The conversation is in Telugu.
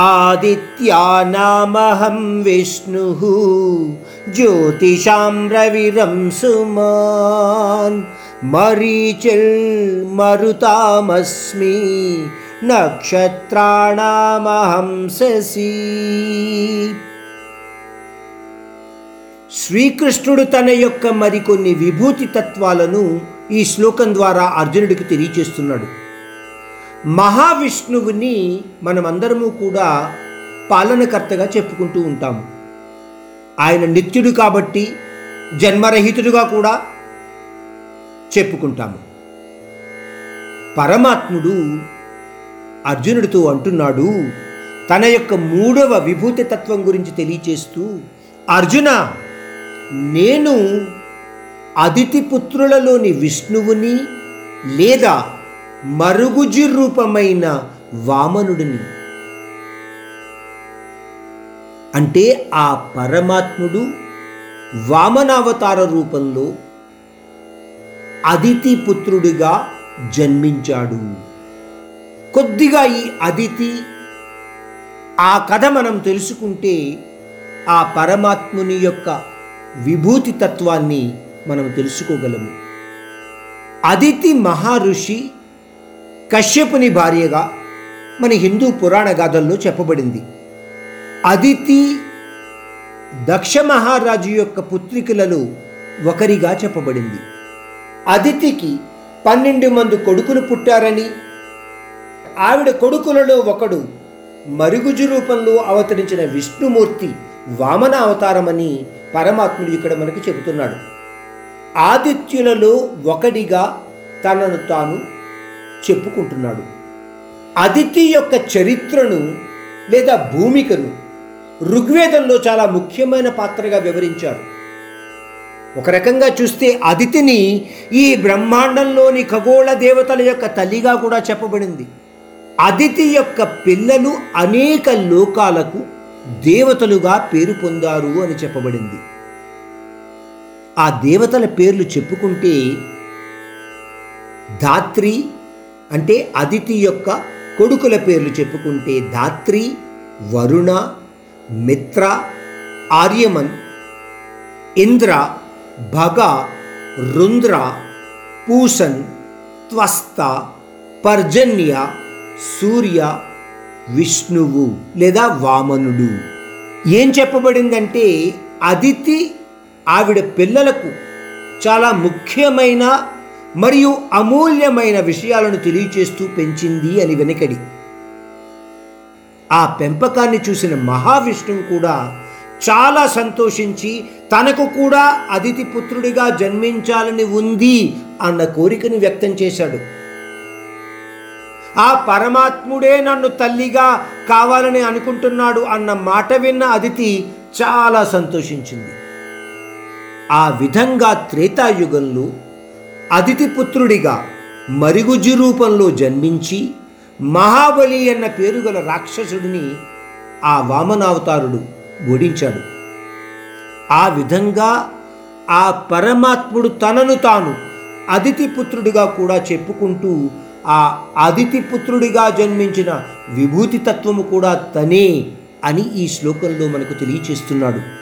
ఆదిత్యానామహం విష్ణు జ్యోతిషాం రవిరం సుమాన్ మరీచిల్ మరుతామస్మి నక్షత్రాణామహం శశి శ్రీకృష్ణుడు తన యొక్క మరికొన్ని విభూతి తత్వాలను ఈ శ్లోకం ద్వారా అర్జునుడికి తెలియచేస్తున్నాడు మహావిష్ణువుని మనమందరము కూడా పాలనకర్తగా చెప్పుకుంటూ ఉంటాము ఆయన నిత్యుడు కాబట్టి జన్మరహితుడుగా కూడా చెప్పుకుంటాము. పరమాత్ముడు అర్జునుడితో అంటున్నాడు తన యొక్క మూడవ విభూతి తత్వం గురించి తెలియచేస్తూ అర్జున నేను అతిథి పుత్రులలోని విష్ణువుని లేదా మరుగుజి రూపమైన వామనుడిని. అంటే ఆ పరమాత్ముడు వామనావతార రూపంలో అదితి పుత్రుడిగా జన్మించాడు. కొద్దిగా ఈ అదితి ఆ కథ మనం తెలుసుకుంటే ఆ పరమాత్ముని యొక్క విభూతి తత్వాన్ని మనం తెలుసుకోగలము. అదితి మహర్షి కశ్యపుని భార్యగా మన హిందూ పురాణ గాథల్లో చెప్పబడింది. అదితి దక్ష మహారాజు యొక్క పుత్రికలలో ఒకరిగా చెప్పబడింది. అదితికి పన్నెండు మంది కొడుకులు పుట్టారని ఆవిడ కొడుకులలో ఒకడు మరుగుజు రూపంలో అవతరించిన విష్ణుమూర్తి వామన అవతారమని పరమాత్ముడు ఇక్కడ మనకి చెబుతున్నాడు. ఆదిత్యులలో ఒకడిగా తనను తాను చెప్పుకుంటున్నాడు. అదితి యొక్క చరిత్రను లేదా భూమికను ఋగ్వేదంలో చాలా ముఖ్యమైన పాత్రగా వివరించారు ఒక రకంగా చూస్తే అదితిని ఈ బ్రహ్మాండంలోని ఖగోళ దేవతల యొక్క తల్లిగా కూడా చెప్పబడింది. అదితి యొక్క పిల్లలు అనేక లోకాలకు దేవతలుగా పేరు పొందారు అని చెప్పబడింది. ఆ దేవతల పేర్లు చెప్పుకుంటే ధాత్రి అంటే అదితి యొక్క కొడుకుల పేర్లు చెప్పుకుంటే ధాత్రి వరుణ మిత్ర ఆర్యమన్ ఇంద్ర భగ రుంద్ర పూసన్ త్వస్త పర్జన్య సూర్య విష్ణువు లేదా వామనుడు. ఏం చెప్పబడిందంటే అదితి ఆవిడ పిల్లలకు చాలా ముఖ్యమైన మరియు అమూల్యమైన విషయాలను తెలియచేస్తూ పెంచింది అని వెనకడి. ఆ పెంపకాన్ని చూసిన మహావిష్ణువు కూడా చాలా సంతోషించి తనకు కూడా అతిథి పుత్రుడిగా జన్మించాలని ఉంది అన్న కోరికను వ్యక్తం చేశాడు. ఆ పరమాత్ముడే నన్ను తల్లిగా కావాలని అనుకుంటున్నాడు అన్న మాట విన్న అదితి చాలా సంతోషించింది. ఆ విధంగా త్రేతాయుగంలో అదితి పుత్రుడిగా మరుగుజి రూపంలో జన్మించి మహాబలి అన్న పేరు గల రాక్షసుడిని ఆ వామనావతారుడు ఓడించాడు. ఆ విధంగా ఆ పరమాత్ముడు తనను తాను అదితి పుత్రుడిగా కూడా చెప్పుకుంటూ ఆ అతిథి పుత్రుడిగా జన్మించిన విభూతి తత్వము కూడా తనే అని ఈ శ్లోకంలో మనకు తెలియచేస్తున్నాడు.